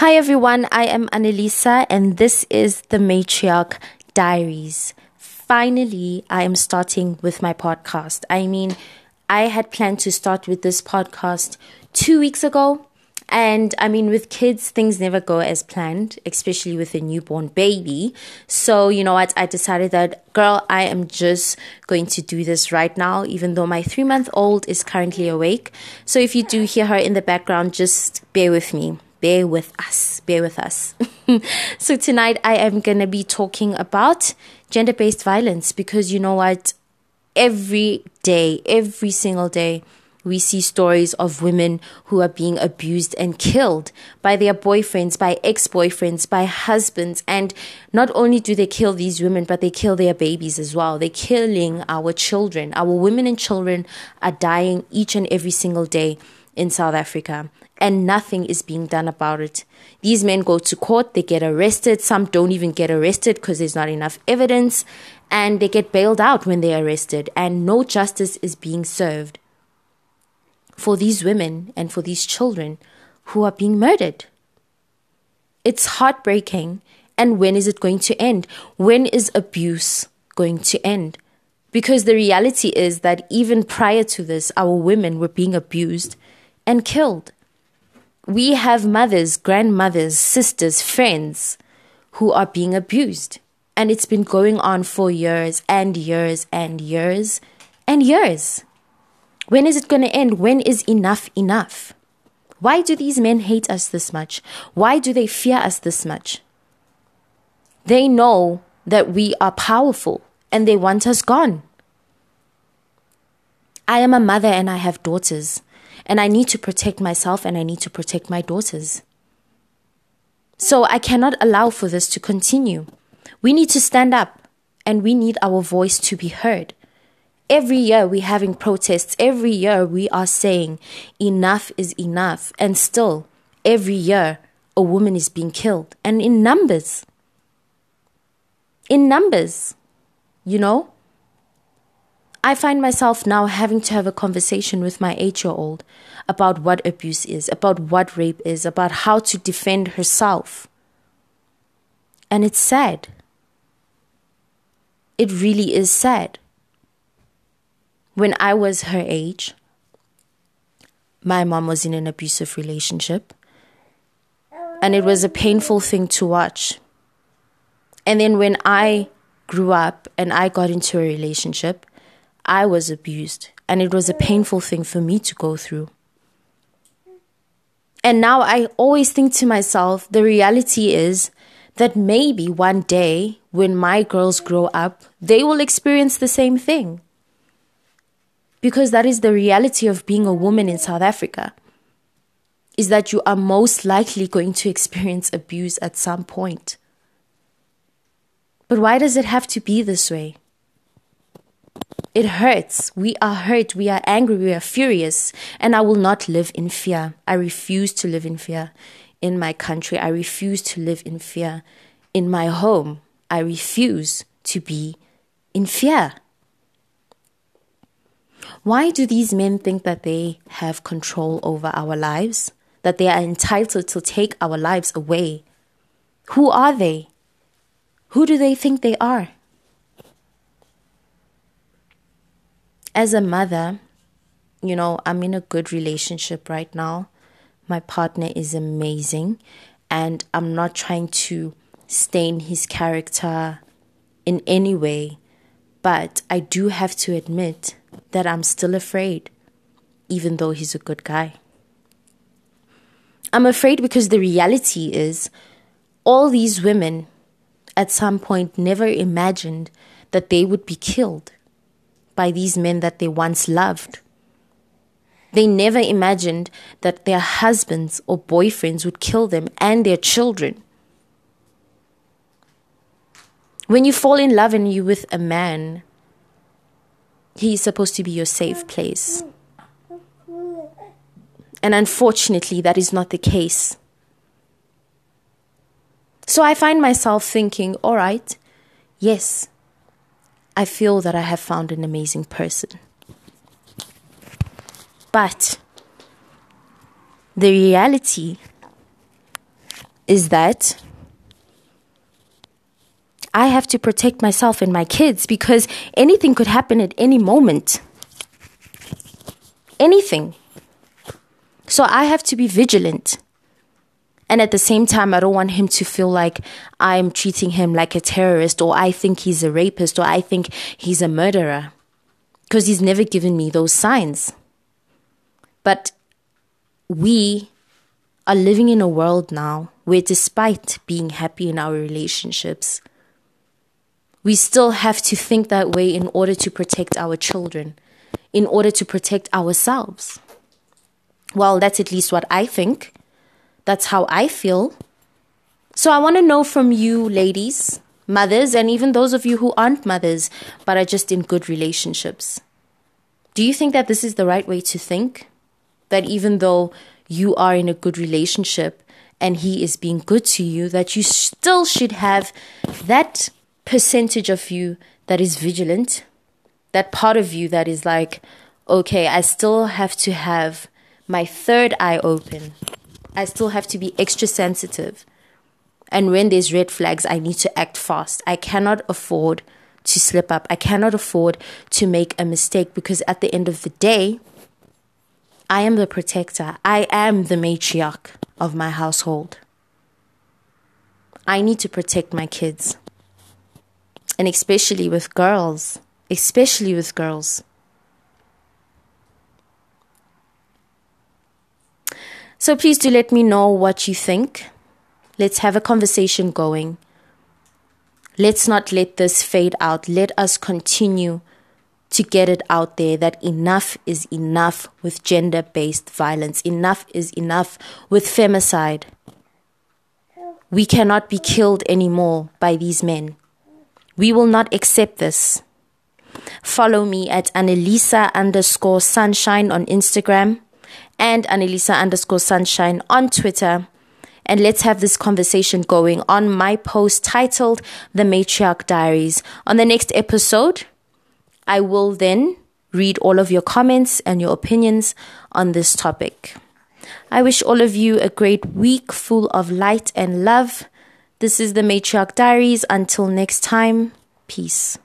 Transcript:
Hi everyone, I am Annalisa and this is the Matriarch Diaries. Finally, I am starting with my podcast. I mean, I had planned to start with this podcast two weeks ago. And I mean, with kids, things never go as planned, especially with a newborn baby. So, you know what? I decided that, girl, I am just going to do this right now, even though my three month old is currently awake. So, if you do hear her in the background, just bear with me. Bear with us. Bear with us. so, tonight I am going to be talking about gender based violence because you know what? Every day, every single day, we see stories of women who are being abused and killed by their boyfriends, by ex boyfriends, by husbands. And not only do they kill these women, but they kill their babies as well. They're killing our children. Our women and children are dying each and every single day in South Africa. And nothing is being done about it. These men go to court, they get arrested. Some don't even get arrested because there's not enough evidence. And they get bailed out when they're arrested. And no justice is being served for these women and for these children who are being murdered. It's heartbreaking. And when is it going to end? When is abuse going to end? Because the reality is that even prior to this, our women were being abused and killed. We have mothers, grandmothers, sisters, friends who are being abused. And it's been going on for years and years and years and years. When is it going to end? When is enough enough? Why do these men hate us this much? Why do they fear us this much? They know that we are powerful and they want us gone. I am a mother and I have daughters, and I need to protect myself and I need to protect my daughters. So I cannot allow for this to continue. We need to stand up and we need our voice to be heard. Every year we're having protests. Every year we are saying enough is enough. And still, every year a woman is being killed. And in numbers. In numbers. You know? I find myself now having to have a conversation with my eight year old about what abuse is, about what rape is, about how to defend herself. And it's sad. It really is sad when I was her age, my mom was in an abusive relationship. And it was a painful thing to watch. And then when I grew up and I got into a relationship, I was abused. And it was a painful thing for me to go through. And now I always think to myself the reality is that maybe one day when my girls grow up, they will experience the same thing because that is the reality of being a woman in South Africa is that you are most likely going to experience abuse at some point. But why does it have to be this way? It hurts. We are hurt. We are angry. We are furious. And I will not live in fear. I refuse to live in fear in my country. I refuse to live in fear in my home. I refuse to be in fear. Why do these men think that they have control over our lives? That they are entitled to take our lives away? Who are they? Who do they think they are? As a mother, you know, I'm in a good relationship right now. My partner is amazing, and I'm not trying to stain his character in any way. But I do have to admit that I'm still afraid, even though he's a good guy. I'm afraid because the reality is all these women at some point never imagined that they would be killed by these men that they once loved. They never imagined that their husbands or boyfriends would kill them and their children. When you fall in love and you're with a man he is supposed to be your safe place. And unfortunately, that is not the case. So I find myself thinking, all right, yes, I feel that I have found an amazing person. But the reality is that I have to protect myself and my kids because anything could happen at any moment. Anything. So I have to be vigilant. And at the same time, I don't want him to feel like I'm treating him like a terrorist or I think he's a rapist or I think he's a murderer because he's never given me those signs. But we are living in a world now where, despite being happy in our relationships, we still have to think that way in order to protect our children, in order to protect ourselves. Well, that's at least what I think. That's how I feel. So I want to know from you, ladies, mothers, and even those of you who aren't mothers but are just in good relationships. Do you think that this is the right way to think? That even though you are in a good relationship and he is being good to you, that you still should have that percentage of you that is vigilant, that part of you that is like, okay, I still have to have my third eye open. I still have to be extra sensitive. And when there's red flags, I need to act fast. I cannot afford to slip up. I cannot afford to make a mistake because at the end of the day, I am the protector. I am the matriarch of my household. I need to protect my kids. And especially with girls, especially with girls. So please do let me know what you think. Let's have a conversation going. Let's not let this fade out. Let us continue to get it out there that enough is enough with gender based violence. Enough is enough with femicide. We cannot be killed anymore by these men. We will not accept this. Follow me at Annalisa underscore sunshine on Instagram and Annalisa underscore sunshine on Twitter. And let's have this conversation going on my post titled The Matriarch Diaries. On the next episode, I will then read all of your comments and your opinions on this topic. I wish all of you a great week full of light and love. This is the Matriarch Diaries. Until next time, peace.